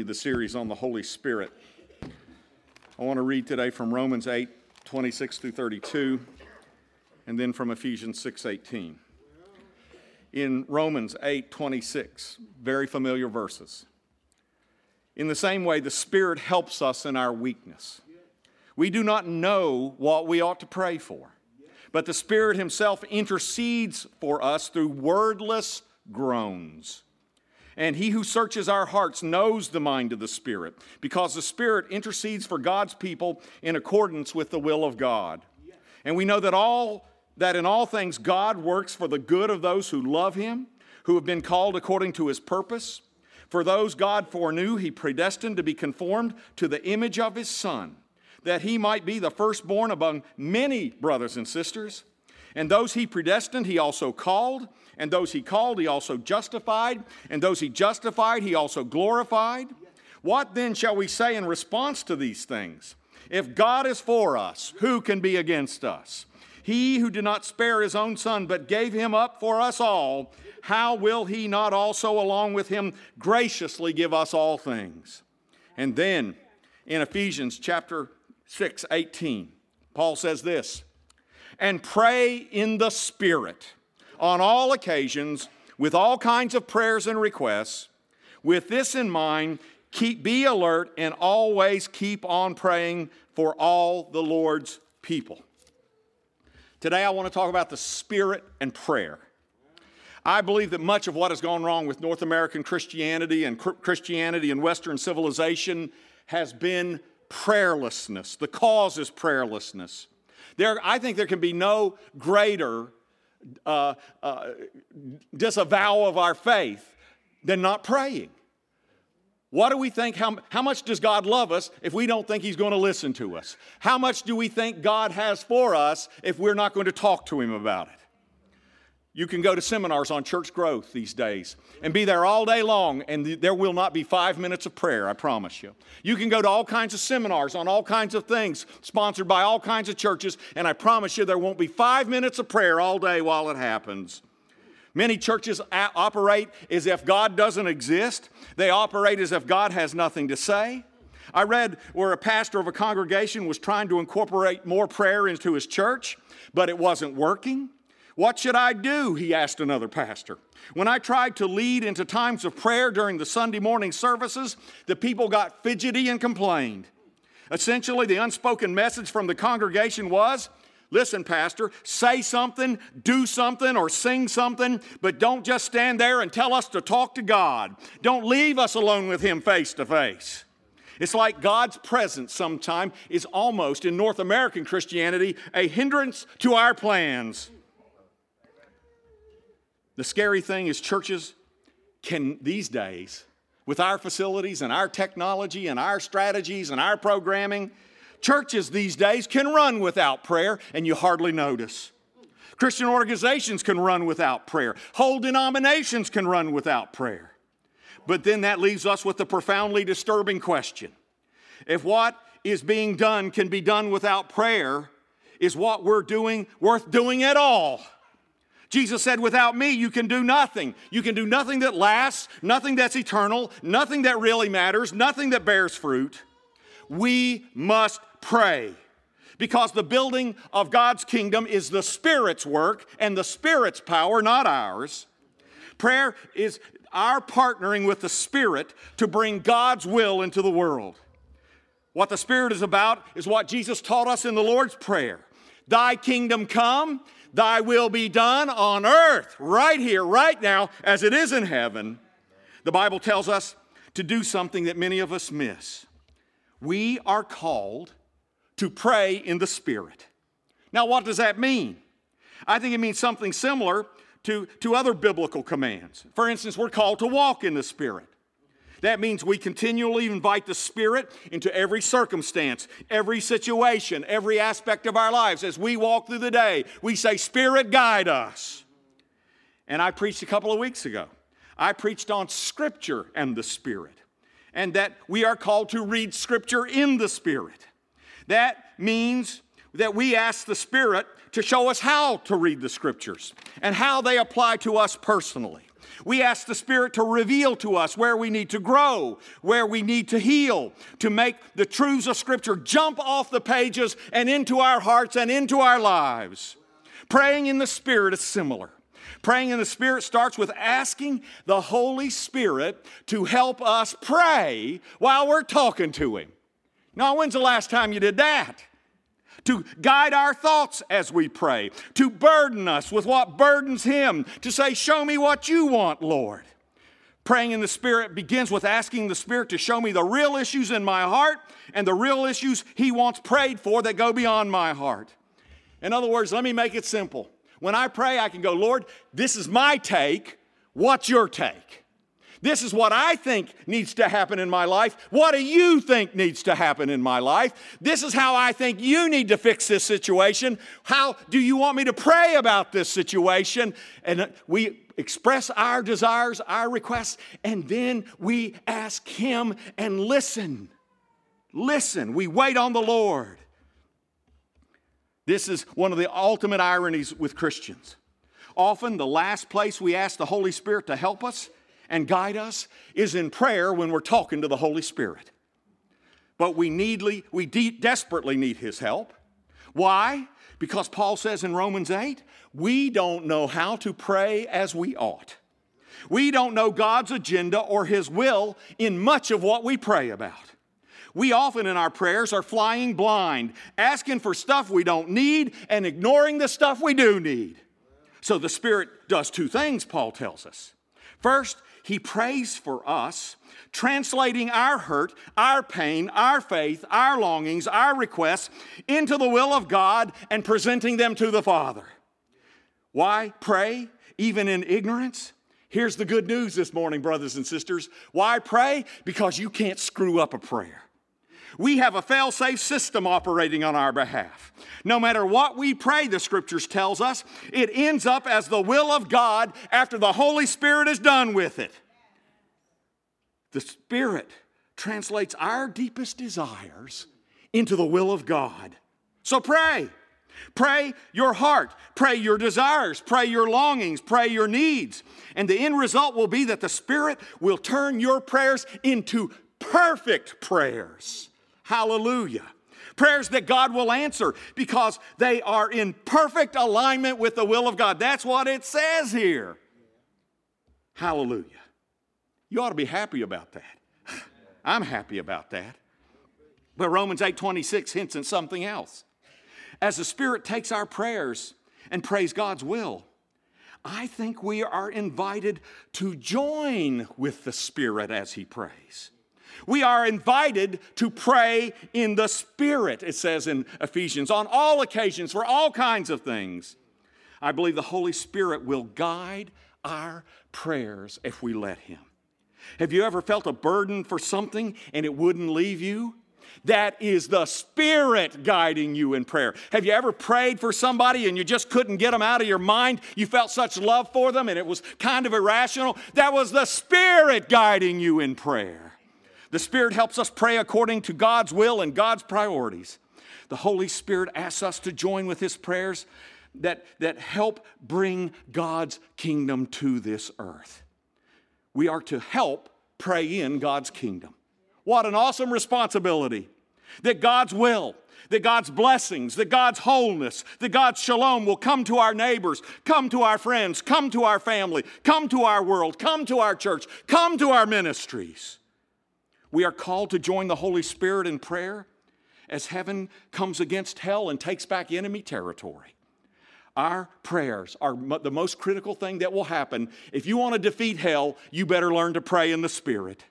continue the series on the Holy Spirit. I want to read today from Romans 8 26 through 32, and then from Ephesians 6 18. In Romans 8 26, very familiar verses. In the same way, the Spirit helps us in our weakness. We do not know what we ought to pray for, but the Spirit Himself intercedes for us through wordless groans. And he who searches our hearts knows the mind of the Spirit, because the Spirit intercedes for God's people in accordance with the will of God. And we know that all that in all things God works for the good of those who love him, who have been called according to his purpose. For those God foreknew, he predestined to be conformed to the image of his Son, that he might be the firstborn among many brothers and sisters. And those he predestined, he also called. And those he called, he also justified. And those he justified, he also glorified. What then shall we say in response to these things? If God is for us, who can be against us? He who did not spare his own son, but gave him up for us all, how will he not also, along with him, graciously give us all things? And then in Ephesians chapter 6, 18, Paul says this and pray in the Spirit on all occasions with all kinds of prayers and requests. With this in mind, keep, be alert and always keep on praying for all the Lord's people. Today, I want to talk about the Spirit and prayer. I believe that much of what has gone wrong with North American Christianity and Christianity and Western civilization has been prayerlessness. The cause is prayerlessness. There, I think there can be no greater uh, uh, disavow of our faith than not praying. What do we think? How, how much does God love us if we don't think He's going to listen to us? How much do we think God has for us if we're not going to talk to Him about it? You can go to seminars on church growth these days and be there all day long, and there will not be five minutes of prayer, I promise you. You can go to all kinds of seminars on all kinds of things, sponsored by all kinds of churches, and I promise you there won't be five minutes of prayer all day while it happens. Many churches operate as if God doesn't exist, they operate as if God has nothing to say. I read where a pastor of a congregation was trying to incorporate more prayer into his church, but it wasn't working. What should I do? He asked another pastor. When I tried to lead into times of prayer during the Sunday morning services, the people got fidgety and complained. Essentially, the unspoken message from the congregation was listen, Pastor, say something, do something, or sing something, but don't just stand there and tell us to talk to God. Don't leave us alone with Him face to face. It's like God's presence sometime is almost, in North American Christianity, a hindrance to our plans. The scary thing is, churches can these days, with our facilities and our technology and our strategies and our programming, churches these days can run without prayer and you hardly notice. Christian organizations can run without prayer. Whole denominations can run without prayer. But then that leaves us with the profoundly disturbing question. If what is being done can be done without prayer, is what we're doing worth doing at all? Jesus said, Without me, you can do nothing. You can do nothing that lasts, nothing that's eternal, nothing that really matters, nothing that bears fruit. We must pray because the building of God's kingdom is the Spirit's work and the Spirit's power, not ours. Prayer is our partnering with the Spirit to bring God's will into the world. What the Spirit is about is what Jesus taught us in the Lord's Prayer Thy kingdom come, Thy will be done on earth, right here, right now, as it is in heaven. The Bible tells us to do something that many of us miss. We are called to pray in the Spirit. Now, what does that mean? I think it means something similar to, to other biblical commands. For instance, we're called to walk in the Spirit. That means we continually invite the Spirit into every circumstance, every situation, every aspect of our lives. As we walk through the day, we say, Spirit, guide us. And I preached a couple of weeks ago. I preached on Scripture and the Spirit, and that we are called to read Scripture in the Spirit. That means that we ask the Spirit to show us how to read the Scriptures and how they apply to us personally. We ask the Spirit to reveal to us where we need to grow, where we need to heal, to make the truths of Scripture jump off the pages and into our hearts and into our lives. Praying in the Spirit is similar. Praying in the Spirit starts with asking the Holy Spirit to help us pray while we're talking to Him. Now, when's the last time you did that? To guide our thoughts as we pray, to burden us with what burdens Him, to say, Show me what you want, Lord. Praying in the Spirit begins with asking the Spirit to show me the real issues in my heart and the real issues He wants prayed for that go beyond my heart. In other words, let me make it simple. When I pray, I can go, Lord, this is my take. What's your take? This is what I think needs to happen in my life. What do you think needs to happen in my life? This is how I think you need to fix this situation. How do you want me to pray about this situation? And we express our desires, our requests, and then we ask Him and listen. Listen. We wait on the Lord. This is one of the ultimate ironies with Christians. Often, the last place we ask the Holy Spirit to help us and guide us is in prayer when we're talking to the Holy Spirit. But we needly, we de- desperately need His help. Why? Because Paul says in Romans 8, we don't know how to pray as we ought. We don't know God's agenda or His will in much of what we pray about. We often in our prayers are flying blind, asking for stuff we don't need and ignoring the stuff we do need. So the Spirit does two things, Paul tells us. First, he prays for us, translating our hurt, our pain, our faith, our longings, our requests into the will of God and presenting them to the Father. Why pray even in ignorance? Here's the good news this morning, brothers and sisters. Why pray? Because you can't screw up a prayer. We have a fail safe system operating on our behalf. No matter what we pray, the scriptures tells us, it ends up as the will of God after the Holy Spirit is done with it. The Spirit translates our deepest desires into the will of God. So pray. Pray your heart, pray your desires, pray your longings, pray your needs. And the end result will be that the Spirit will turn your prayers into perfect prayers. Hallelujah. Prayers that God will answer because they are in perfect alignment with the will of God. That's what it says here. Hallelujah. You ought to be happy about that. I'm happy about that. But Romans 8:26 hints at something else. As the Spirit takes our prayers and prays God's will, I think we are invited to join with the Spirit as He prays. We are invited to pray in the Spirit, it says in Ephesians, on all occasions, for all kinds of things. I believe the Holy Spirit will guide our prayers if we let Him. Have you ever felt a burden for something and it wouldn't leave you? That is the Spirit guiding you in prayer. Have you ever prayed for somebody and you just couldn't get them out of your mind? You felt such love for them and it was kind of irrational? That was the Spirit guiding you in prayer. The Spirit helps us pray according to God's will and God's priorities. The Holy Spirit asks us to join with His prayers that, that help bring God's kingdom to this earth. We are to help pray in God's kingdom. What an awesome responsibility! That God's will, that God's blessings, that God's wholeness, that God's shalom will come to our neighbors, come to our friends, come to our family, come to our world, come to our church, come to our ministries. We are called to join the Holy Spirit in prayer as heaven comes against hell and takes back enemy territory. Our prayers are the most critical thing that will happen. If you want to defeat hell, you better learn to pray in the Spirit.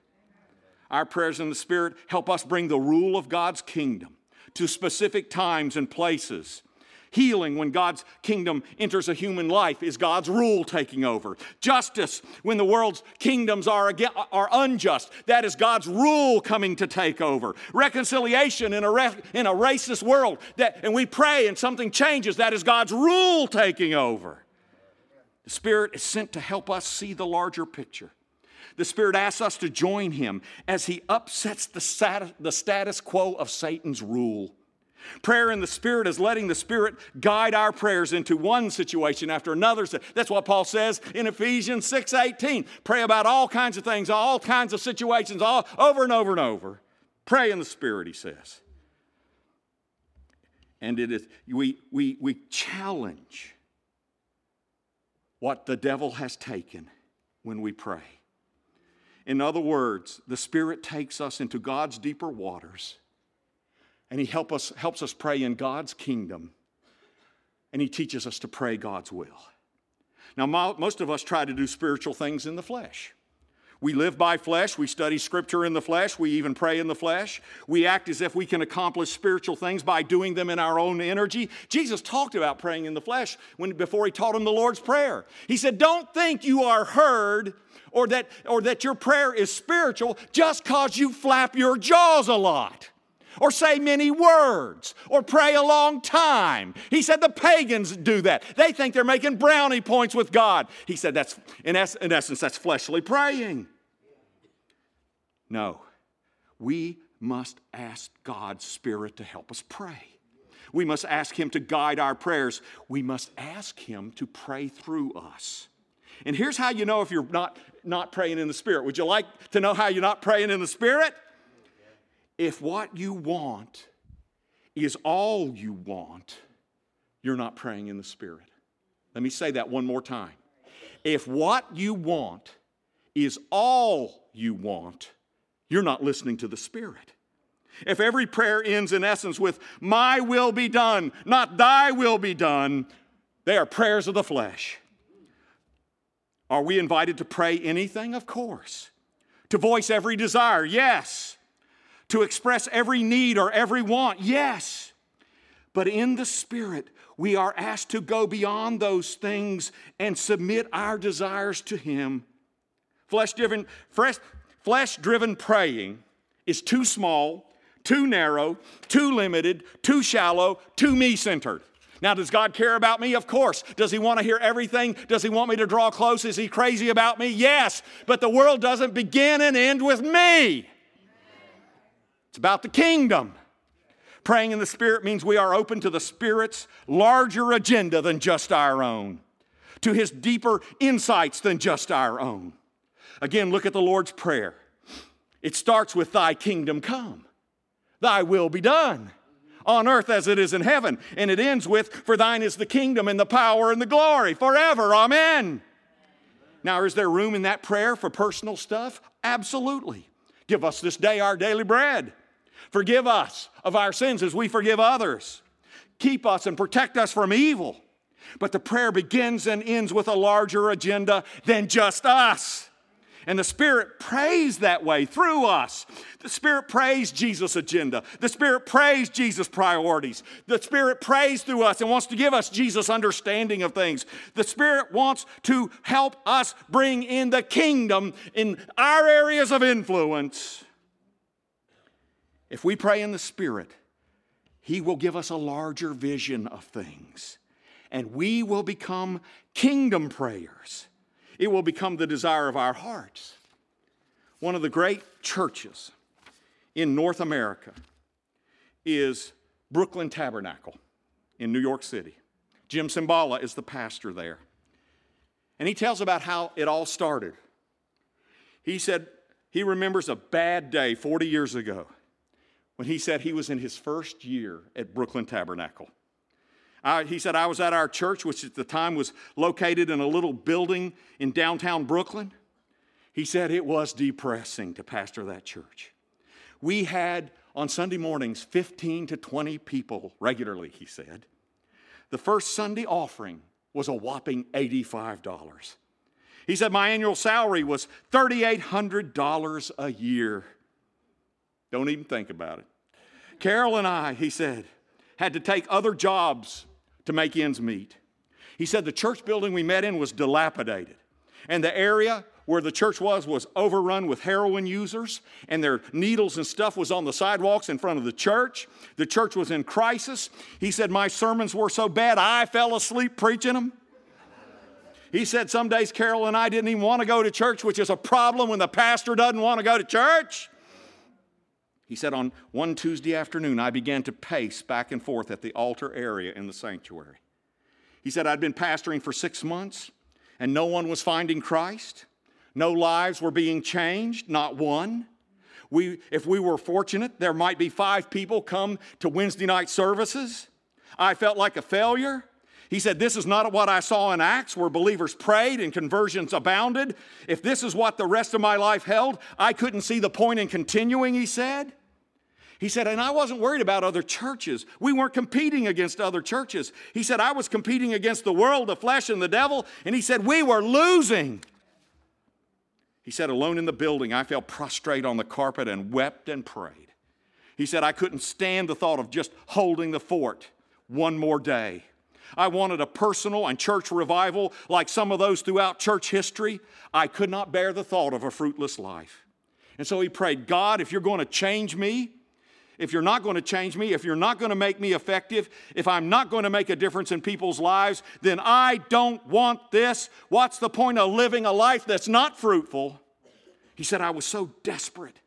Our prayers in the Spirit help us bring the rule of God's kingdom to specific times and places Healing, when God's kingdom enters a human life, is God's rule taking over. Justice, when the world's kingdoms are, are unjust, that is God's rule coming to take over. Reconciliation in a, in a racist world, that, and we pray and something changes, that is God's rule taking over. The Spirit is sent to help us see the larger picture. The Spirit asks us to join Him as He upsets the the status quo of Satan's rule. Prayer in the Spirit is letting the Spirit guide our prayers into one situation after another. That's what Paul says in Ephesians 6:18. Pray about all kinds of things, all kinds of situations, all over and over and over. Pray in the Spirit, he says. And it is we we we challenge what the devil has taken when we pray. In other words, the Spirit takes us into God's deeper waters and He help us, helps us pray in God's kingdom, and He teaches us to pray God's will. Now, most of us try to do spiritual things in the flesh. We live by flesh. We study scripture in the flesh. We even pray in the flesh. We act as if we can accomplish spiritual things by doing them in our own energy. Jesus talked about praying in the flesh when, before he taught him the Lord's Prayer. He said, Don't think you are heard or that, or that your prayer is spiritual just because you flap your jaws a lot or say many words or pray a long time. He said the pagans do that. They think they're making brownie points with God. He said that's, in, es- in essence, that's fleshly praying. No, we must ask God's Spirit to help us pray. We must ask Him to guide our prayers. We must ask Him to pray through us. And here's how you know if you're not, not praying in the Spirit. Would you like to know how you're not praying in the Spirit? If what you want is all you want, you're not praying in the Spirit. Let me say that one more time. If what you want is all you want, you're not listening to the Spirit. If every prayer ends in essence with, My will be done, not thy will be done, they are prayers of the flesh. Are we invited to pray anything? Of course. To voice every desire? Yes to express every need or every want? Yes. But in the Spirit, we are asked to go beyond those things and submit our desires to Him. Flesh driven, flesh driven praying is too small, too narrow, too limited, too shallow, too me centered. Now, does God care about me? Of course. Does He want to hear everything? Does He want me to draw close? Is He crazy about me? Yes. But the world doesn't begin and end with me. It's about the kingdom. Praying in the Spirit means we are open to the Spirit's larger agenda than just our own, to His deeper insights than just our own. Again, look at the Lord's Prayer. It starts with Thy kingdom come, Thy will be done on earth as it is in heaven. And it ends with, For thine is the kingdom and the power and the glory forever. Amen. Now, is there room in that prayer for personal stuff? Absolutely. Give us this day our daily bread. Forgive us of our sins as we forgive others. Keep us and protect us from evil. But the prayer begins and ends with a larger agenda than just us. And the Spirit prays that way through us. The Spirit prays Jesus' agenda. The Spirit prays Jesus' priorities. The Spirit prays through us and wants to give us Jesus' understanding of things. The Spirit wants to help us bring in the kingdom in our areas of influence. If we pray in the Spirit, He will give us a larger vision of things, and we will become kingdom prayers. It will become the desire of our hearts. One of the great churches in North America is Brooklyn Tabernacle in New York City. Jim Cymbala is the pastor there. And he tells about how it all started. He said he remembers a bad day 40 years ago when he said he was in his first year at Brooklyn Tabernacle. Uh, he said, I was at our church, which at the time was located in a little building in downtown Brooklyn. He said it was depressing to pastor that church. We had on Sunday mornings 15 to 20 people regularly, he said. The first Sunday offering was a whopping $85. He said, My annual salary was $3,800 a year. Don't even think about it. Carol and I, he said, had to take other jobs to make ends meet. He said the church building we met in was dilapidated, and the area where the church was was overrun with heroin users, and their needles and stuff was on the sidewalks in front of the church. The church was in crisis. He said, My sermons were so bad I fell asleep preaching them. He said, Some days Carol and I didn't even want to go to church, which is a problem when the pastor doesn't want to go to church. He said, On one Tuesday afternoon, I began to pace back and forth at the altar area in the sanctuary. He said, I'd been pastoring for six months and no one was finding Christ. No lives were being changed, not one. We, if we were fortunate, there might be five people come to Wednesday night services. I felt like a failure. He said, This is not what I saw in Acts, where believers prayed and conversions abounded. If this is what the rest of my life held, I couldn't see the point in continuing, he said. He said, and I wasn't worried about other churches. We weren't competing against other churches. He said, I was competing against the world, the flesh, and the devil. And he said, we were losing. He said, alone in the building, I fell prostrate on the carpet and wept and prayed. He said, I couldn't stand the thought of just holding the fort one more day. I wanted a personal and church revival like some of those throughout church history. I could not bear the thought of a fruitless life. And so he prayed, God, if you're going to change me, if you're not going to change me, if you're not going to make me effective, if I'm not going to make a difference in people's lives, then I don't want this. What's the point of living a life that's not fruitful? He said, I was so desperate.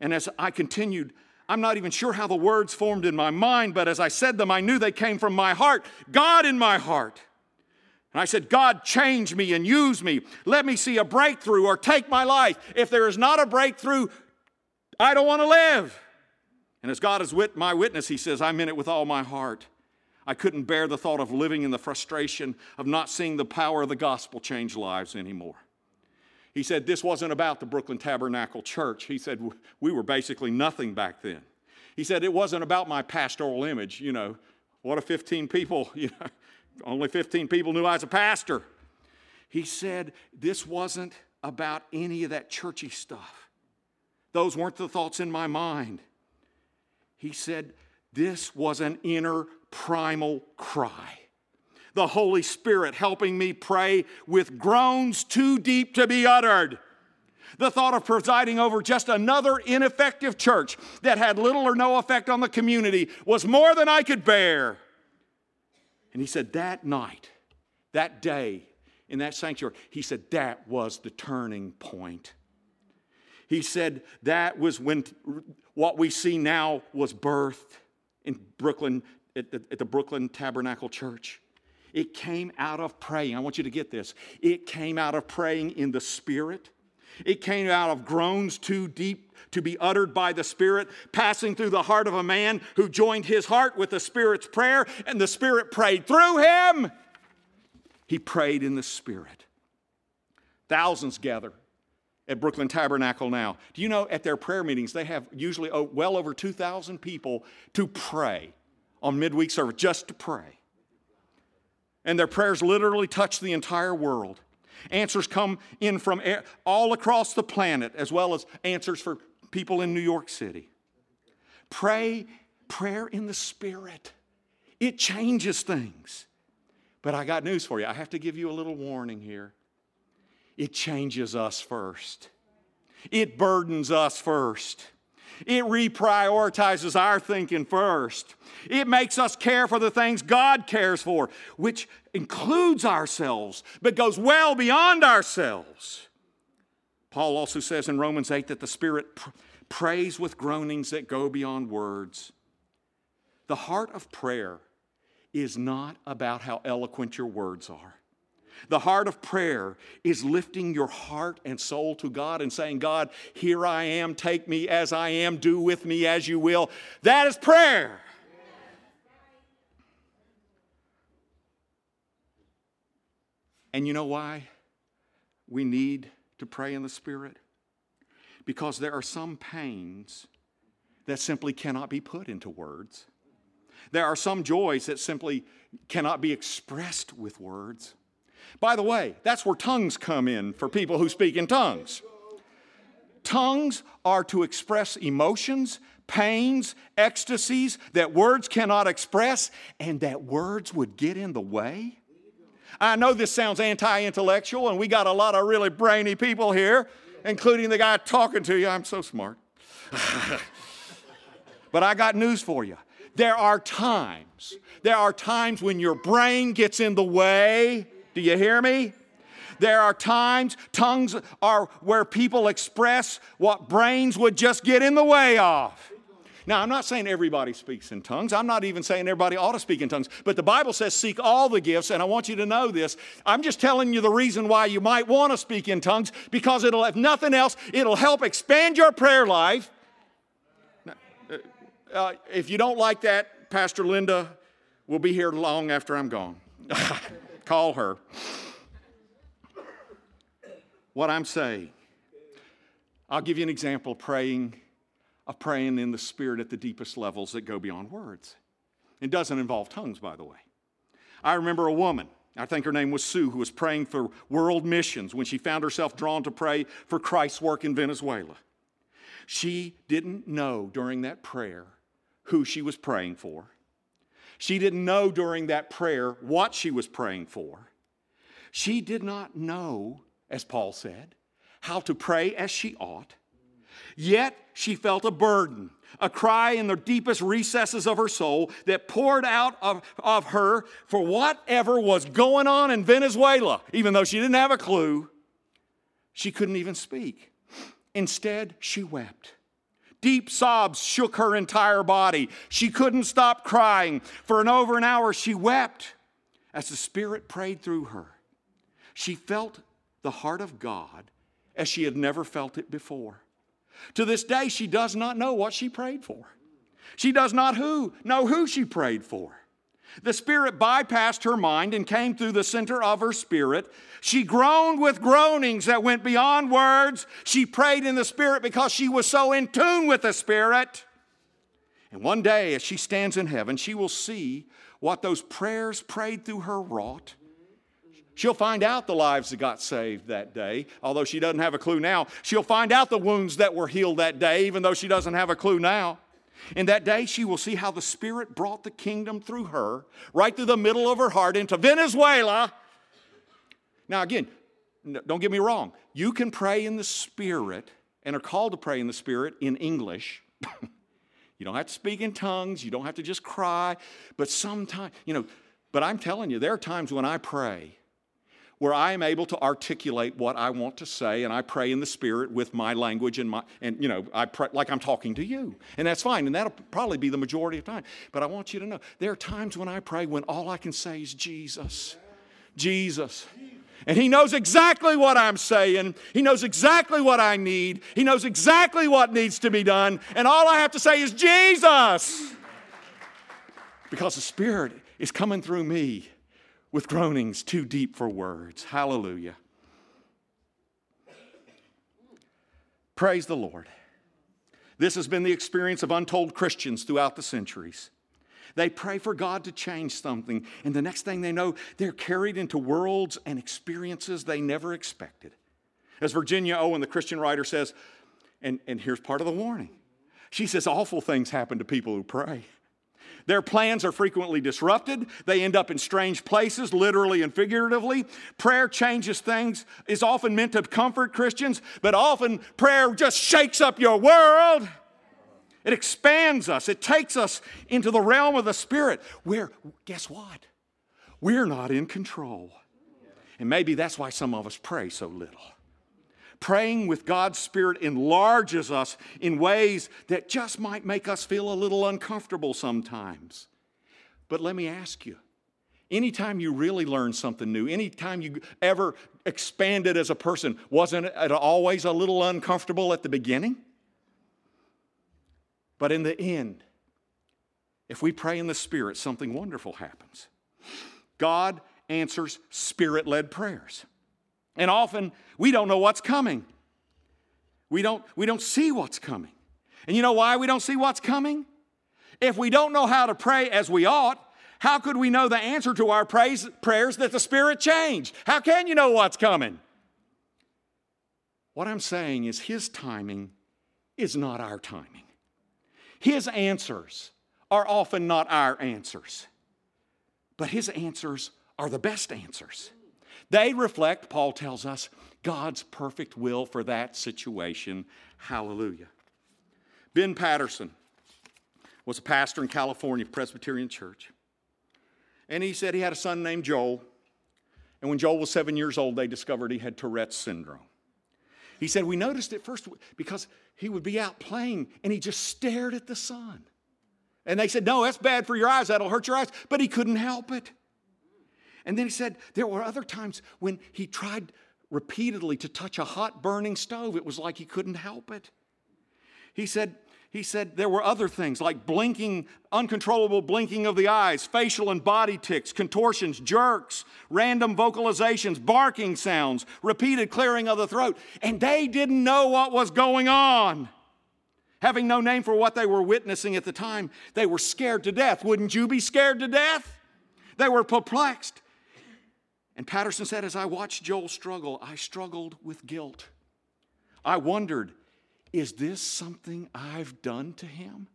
And as I continued, I'm not even sure how the words formed in my mind, but as I said them, I knew they came from my heart God in my heart. And I said, God, change me and use me. Let me see a breakthrough or take my life. If there is not a breakthrough, I don't want to live. And as God is wit- my witness, he says, I meant it with all my heart. I couldn't bear the thought of living in the frustration of not seeing the power of the gospel change lives anymore. He said this wasn't about the Brooklyn Tabernacle Church. He said we were basically nothing back then. He said it wasn't about my pastoral image. You know, what if 15 people, you know, only 15 people knew I was a pastor? He said this wasn't about any of that churchy stuff. Those weren't the thoughts in my mind. He said, This was an inner primal cry. The Holy Spirit helping me pray with groans too deep to be uttered. The thought of presiding over just another ineffective church that had little or no effect on the community was more than I could bear. And he said, That night, that day, in that sanctuary, he said, That was the turning point. He said that was when what we see now was birthed in Brooklyn, at the, at the Brooklyn Tabernacle Church. It came out of praying. I want you to get this. It came out of praying in the Spirit. It came out of groans too deep to be uttered by the Spirit, passing through the heart of a man who joined his heart with the Spirit's prayer, and the Spirit prayed through him. He prayed in the Spirit. Thousands gather at Brooklyn Tabernacle now. Do you know at their prayer meetings, they have usually well over 2,000 people to pray on midweek service, just to pray. And their prayers literally touch the entire world. Answers come in from all across the planet, as well as answers for people in New York City. Pray, prayer in the Spirit. It changes things. But I got news for you. I have to give you a little warning here it changes us first. It burdens us first. It reprioritizes our thinking first. It makes us care for the things God cares for, which includes ourselves, but goes well beyond ourselves. Paul also says in Romans 8 that the Spirit pr- prays with groanings that go beyond words. The heart of prayer is not about how eloquent your words are. The heart of prayer is lifting your heart and soul to God and saying, God, here I am, take me as I am, do with me as you will. That is prayer. And you know why we need to pray in the Spirit? Because there are some pains that simply cannot be put into words. There are some joys that simply cannot be expressed with words. By the way, that's where tongues come in for people who speak in tongues. Tongues are to express emotions, pains, ecstasies that words cannot express, and that words would get in the way. I know this sounds anti intellectual, and we got a lot of really brainy people here, including the guy talking to you. I'm so smart. but I got news for you. There are times, there are times when your brain gets in the way do you hear me? There are times tongues are where people express what brains would just get in the way of. Now, I'm not saying everybody speaks in tongues. I'm not even saying everybody ought to speak in tongues. But the Bible says seek all the gifts, and I want you to know this. I'm just telling you the reason why you might want to speak in tongues because it'll, if nothing else, it'll help expand your prayer life. Uh, uh if you don't like that, Pastor Linda will be here long after I'm gone. Call her. What I'm saying, I'll give you an example of praying of praying in the Spirit at the deepest levels that go beyond words. It doesn't involve tongues, by the way. I remember a woman, I think her name was Sue, who was praying for world missions when she found herself drawn to pray for Christ's work in Venezuela. She didn't know during that prayer who she was praying for. She didn't know during that prayer what she was praying for. She did not know, as Paul said, how to pray as she ought. Yet she felt a burden, a cry in the deepest recesses of her soul that poured out of, of her for whatever was going on in Venezuela, even though she didn't have a clue. She couldn't even speak. Instead, she wept. Deep sobs shook her entire body. She couldn't stop crying. For an over an hour, she wept as the Spirit prayed through her. She felt the heart of God as she had never felt it before. To this day, she does not know what she prayed for. She does not who, know who she prayed for. The Spirit bypassed her mind and came through the center of her spirit. She groaned with groanings that went beyond words. She prayed in the Spirit because she was so in tune with the Spirit. And one day, as she stands in heaven, she will see what those prayers prayed through her wrought She'll find out the lives that got saved that day, although she doesn't have a clue now. She'll find out the wounds that were healed that day, even though she doesn't have a clue now. In that day, she will see how the Spirit brought the kingdom through her, right through the middle of her heart into Venezuela. Now, again, don't get me wrong. You can pray in the Spirit and are called to pray in the Spirit in English. you don't have to speak in tongues. You don't have to just cry. But sometimes, you know, but I'm telling you, there are times when I pray where I am able to articulate what I want to say, and I pray in the Spirit with my language and my, and you know, I pray like I'm talking to you, and that's fine, and that'll probably be the majority of time. But I want you to know there are times when I pray when all I can say is Jesus, Jesus. And he knows exactly what I'm saying. He knows exactly what I need. He knows exactly what needs to be done. And all I have to say is Jesus. Because the Spirit is coming through me with groanings too deep for words. Hallelujah. Praise the Lord. This has been the experience of untold Christians throughout the centuries. They pray for God to change something, and the next thing they know, they're carried into worlds and experiences they never expected. As Virginia Owen, the Christian writer, says, and, and here's part of the warning she says, awful things happen to people who pray. Their plans are frequently disrupted. They end up in strange places, literally and figuratively. Prayer changes things, is often meant to comfort Christians, but often prayer just shakes up your world. It expands us, it takes us into the realm of the Spirit where, guess what? We're not in control. And maybe that's why some of us pray so little. Praying with God's Spirit enlarges us in ways that just might make us feel a little uncomfortable sometimes. But let me ask you anytime you really learn something new, anytime you ever expanded as a person, wasn't it always a little uncomfortable at the beginning? But in the end, if we pray in the Spirit, something wonderful happens. God answers spirit led prayers. And often we don't know what's coming. We don't, we don't see what's coming. And you know why we don't see what's coming? If we don't know how to pray as we ought, how could we know the answer to our praise, prayers that the Spirit changed? How can you know what's coming? What I'm saying is His timing is not our timing. His answers are often not our answers, but His answers are the best answers. They reflect, Paul tells us, God's perfect will for that situation. Hallelujah. Ben Patterson was a pastor in California Presbyterian Church. And he said he had a son named Joel. And when Joel was seven years old, they discovered he had Tourette's syndrome. He said, We noticed it first because he would be out playing and he just stared at the sun. And they said, No, that's bad for your eyes. That'll hurt your eyes. But he couldn't help it. And then he said, There were other times when he tried repeatedly to touch a hot burning stove. It was like he couldn't help it. He said, he said there were other things like blinking, uncontrollable blinking of the eyes, facial and body tics, contortions, jerks, random vocalizations, barking sounds, repeated clearing of the throat. And they didn't know what was going on. Having no name for what they were witnessing at the time, they were scared to death. Wouldn't you be scared to death? They were perplexed. And Patterson said, as I watched Joel struggle, I struggled with guilt. I wondered, is this something I've done to him?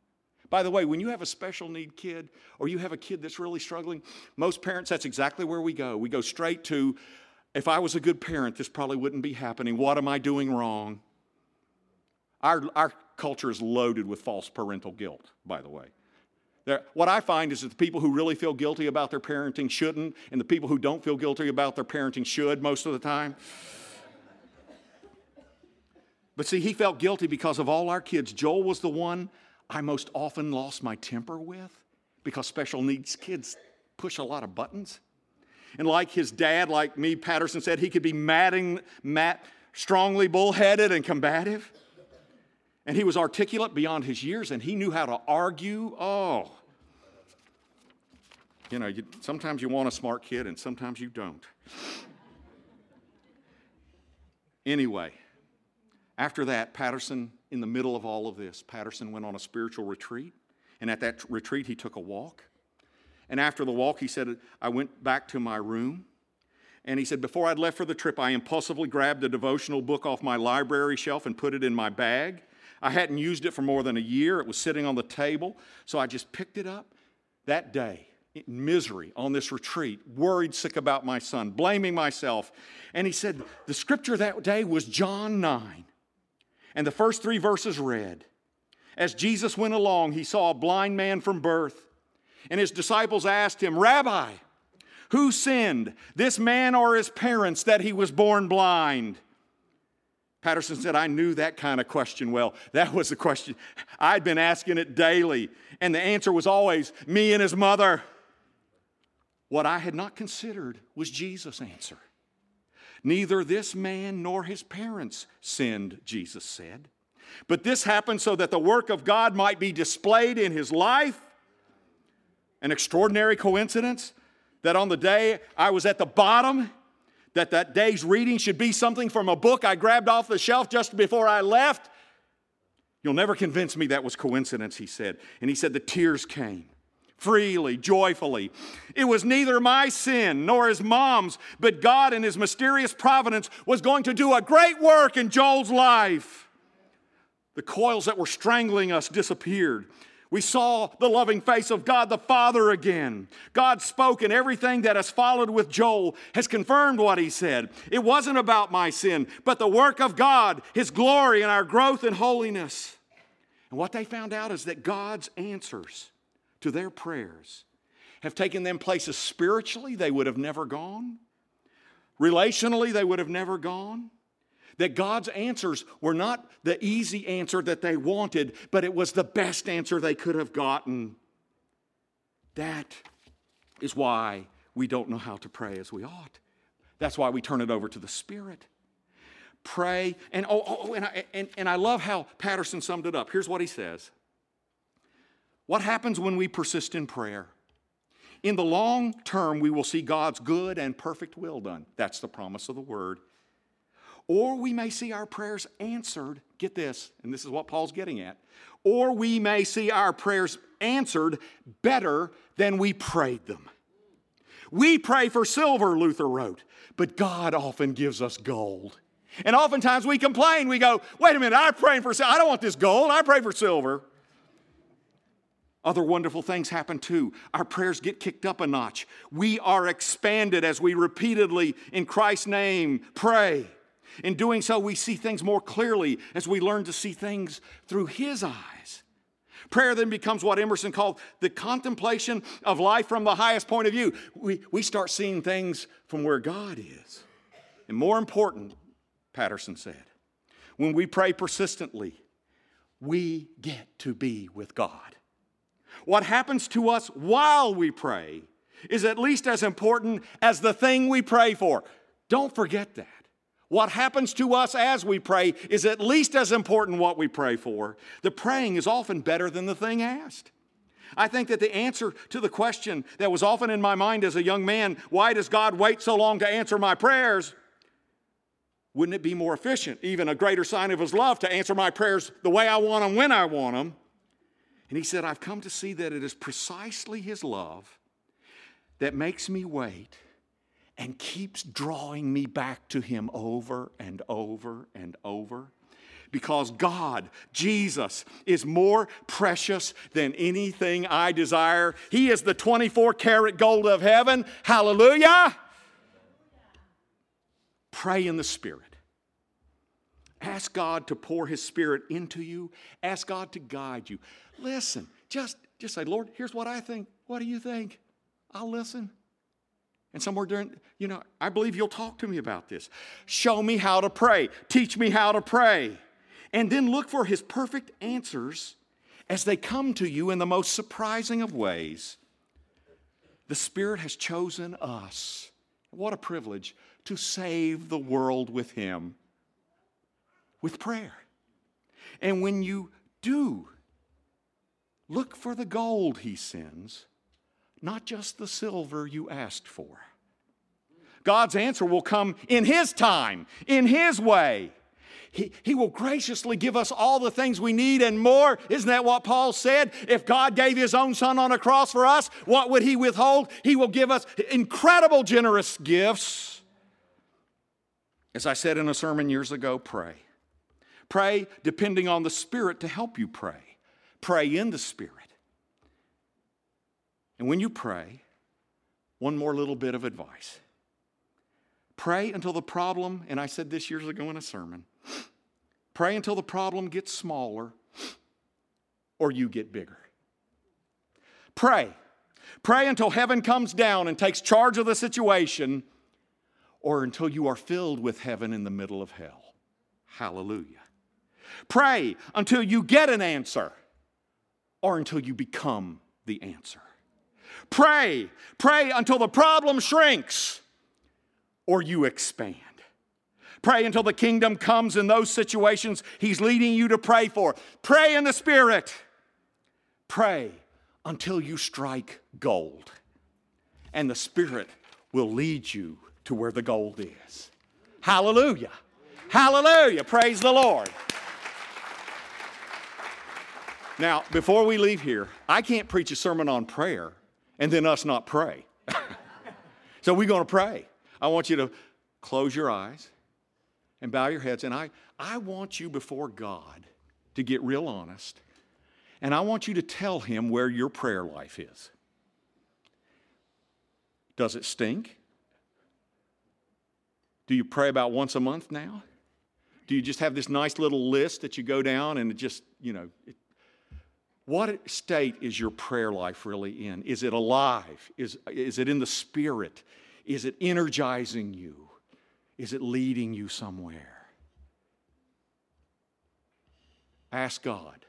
By the way, when you have a special need kid or you have a kid that's really struggling, most parents, that's exactly where we go. We go straight to, if I was a good parent, this probably wouldn't be happening. What am I doing wrong? Our, our culture is loaded with false parental guilt, by the way. What I find is that the people who really feel guilty about their parenting shouldn't, and the people who don't feel guilty about their parenting should most of the time. But see, he felt guilty because of all our kids. Joel was the one I most often lost my temper with because special needs kids push a lot of buttons. And like his dad, like me, Patterson said, he could be madding, mat, strongly bullheaded and combative. And he was articulate beyond his years and he knew how to argue. Oh. You know, you, sometimes you want a smart kid and sometimes you don't. Anyway, after that, Patterson, in the middle of all of this, Patterson went on a spiritual retreat. And at that retreat, he took a walk. And after the walk, he said, I went back to my room. And he said, Before I'd left for the trip, I impulsively grabbed a devotional book off my library shelf and put it in my bag. I hadn't used it for more than a year. It was sitting on the table. So I just picked it up that day in misery on this retreat, worried sick about my son, blaming myself. And he said, The scripture that day was John 9. And the first three verses read As Jesus went along, he saw a blind man from birth. And his disciples asked him, Rabbi, who sinned, this man or his parents, that he was born blind? Patterson said, I knew that kind of question well. That was the question. I'd been asking it daily, and the answer was always me and his mother. What I had not considered was Jesus' answer. Neither this man nor his parents sinned, Jesus said. But this happened so that the work of God might be displayed in his life. An extraordinary coincidence that on the day I was at the bottom, that that day's reading should be something from a book I grabbed off the shelf just before I left. You'll never convince me that was coincidence, he said. And he said the tears came freely, joyfully. It was neither my sin nor his mom's, but God in his mysterious providence was going to do a great work in Joel's life. The coils that were strangling us disappeared. We saw the loving face of God the Father again. God spoke, and everything that has followed with Joel has confirmed what he said. It wasn't about my sin, but the work of God, his glory, and our growth in holiness. And what they found out is that God's answers to their prayers have taken them places spiritually they would have never gone, relationally they would have never gone. That God's answers were not the easy answer that they wanted, but it was the best answer they could have gotten. That is why we don't know how to pray as we ought. That's why we turn it over to the Spirit. Pray, and oh, oh and, I, and, and I love how Patterson summed it up. Here's what he says what happens when we persist in prayer? In the long term, we will see God's good and perfect will done. That's the promise of the word. Or we may see our prayers answered. Get this, and this is what Paul's getting at. Or we may see our prayers answered better than we prayed them. We pray for silver, Luther wrote, but God often gives us gold. And oftentimes we complain. We go, wait a minute, I'm praying for silver. I don't want this gold. I pray for silver. Other wonderful things happen too. Our prayers get kicked up a notch. We are expanded as we repeatedly, in Christ's name, pray. In doing so, we see things more clearly as we learn to see things through His eyes. Prayer then becomes what Emerson called the contemplation of life from the highest point of view. We, we start seeing things from where God is. And more important, Patterson said, when we pray persistently, we get to be with God. What happens to us while we pray is at least as important as the thing we pray for. Don't forget that. What happens to us as we pray is at least as important what we pray for. The praying is often better than the thing asked. I think that the answer to the question that was often in my mind as a young man, why does God wait so long to answer my prayers? Wouldn't it be more efficient, even a greater sign of His love, to answer my prayers the way I want them, when I want them? And He said, I've come to see that it is precisely His love that makes me wait and keeps drawing me back to Him over and over and over. Because God, Jesus, is more precious than anything I desire. He is the 24 karat gold of heaven. Hallelujah. Pray in the Spirit. Ask God to pour His Spirit into you. Ask God to guide you. Listen, just, just say, Lord, here's what I think. What do you think? I'll listen. And somewhere during, you know, I believe you'll talk to me about this. Show me how to pray. Teach me how to pray. And then look for His perfect answers as they come to you in the most surprising of ways. The Spirit has chosen us. What a privilege to save the world with Him with prayer. And when you do, look for the gold He sends, not just the silver you asked for. God's answer will come in His time, in His way. He, he will graciously give us all the things we need and more. Isn't that what Paul said? If God gave his own son on a cross for us, what would he withhold? He will give us incredible, generous gifts. As I said in a sermon years ago, pray. Pray depending on the Spirit to help you pray. Pray in the Spirit. And when you pray, one more little bit of advice. Pray until the problem, and I said this years ago in a sermon, pray until the problem gets smaller or you get bigger. Pray. Pray until heaven comes down and takes charge of the situation or until you are filled with heaven in the middle of hell. Hallelujah. Pray until you get an answer or until you become the answer. Pray. Pray until the problem shrinks or you expand. Pray until the kingdom comes in those situations He's leading you to pray for. Pray in the Spirit. Pray until you strike gold, and the Spirit will lead you to where the gold is. Hallelujah. Hallelujah. Praise the Lord. Now, before we leave here, I can't preach a sermon on prayer and then us not pray. so we're going to pray. I want you to close your eyes and bow your heads. And I, I want you before God to get real honest. And I want you to tell Him where your prayer life is. Does it stink? Do you pray about once a month now? Do you just have this nice little list that you go down and it just, you know, it, what state is your prayer life really in? Is it alive? Is, is it in the spirit? Is it energizing you? Is it leading you somewhere? Ask God.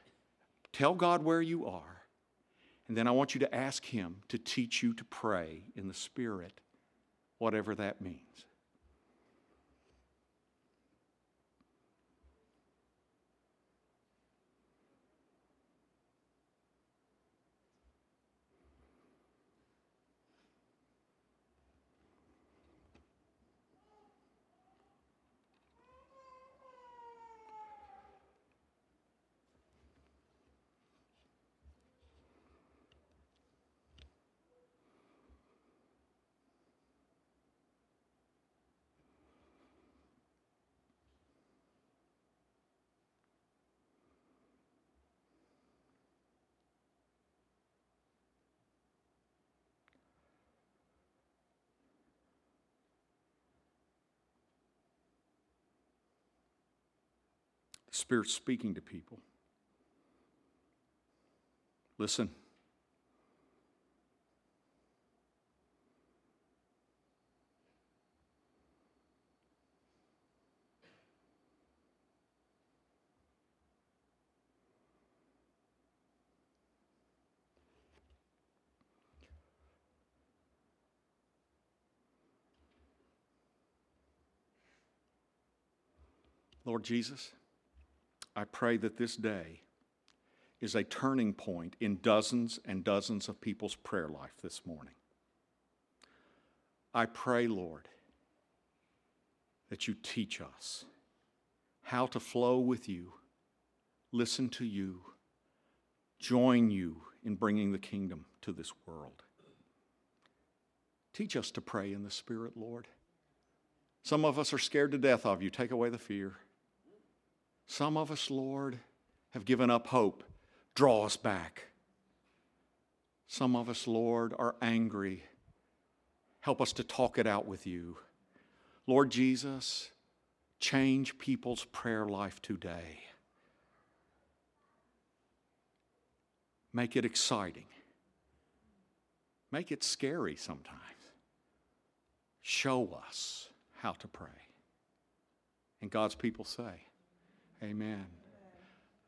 Tell God where you are. And then I want you to ask Him to teach you to pray in the Spirit, whatever that means. Spirit speaking to people. Listen. Lord Jesus, I pray that this day is a turning point in dozens and dozens of people's prayer life this morning. I pray, Lord, that you teach us how to flow with you, listen to you, join you in bringing the kingdom to this world. Teach us to pray in the Spirit, Lord. Some of us are scared to death of you. Take away the fear. Some of us, Lord, have given up hope. Draw us back. Some of us, Lord, are angry. Help us to talk it out with you. Lord Jesus, change people's prayer life today. Make it exciting. Make it scary sometimes. Show us how to pray. And God's people say, Amen.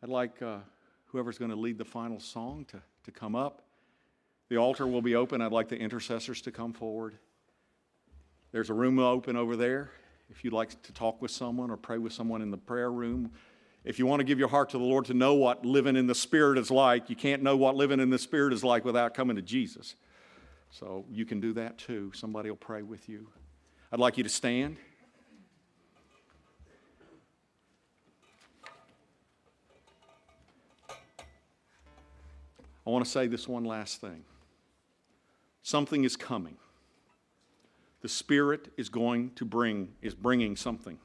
I'd like uh, whoever's going to lead the final song to, to come up. The altar will be open. I'd like the intercessors to come forward. There's a room open over there. If you'd like to talk with someone or pray with someone in the prayer room, if you want to give your heart to the Lord to know what living in the Spirit is like, you can't know what living in the Spirit is like without coming to Jesus. So you can do that too. Somebody will pray with you. I'd like you to stand. I want to say this one last thing. Something is coming. The Spirit is going to bring, is bringing something.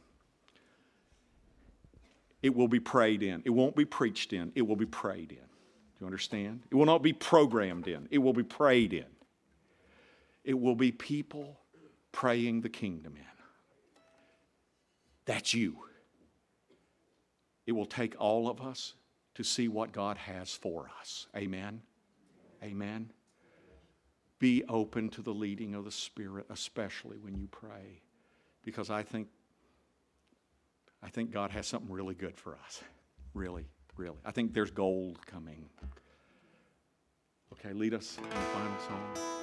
It will be prayed in. It won't be preached in. It will be prayed in. Do you understand? It will not be programmed in. It will be prayed in. It will be people praying the kingdom in. That's you. It will take all of us to see what God has for us. Amen. Amen. Be open to the leading of the Spirit, especially when you pray, because I think I think God has something really good for us. Really, really. I think there's gold coming. Okay, lead us in the final song.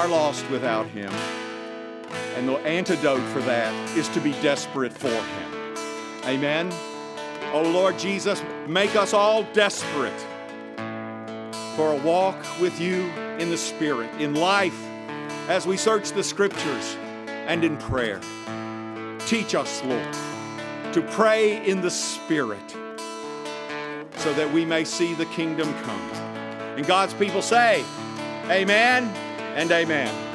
Are lost without Him. And the antidote for that is to be desperate for Him. Amen. Oh Lord Jesus, make us all desperate for a walk with you in the Spirit, in life, as we search the Scriptures and in prayer. Teach us, Lord, to pray in the Spirit so that we may see the kingdom come. And God's people say, Amen and Amen.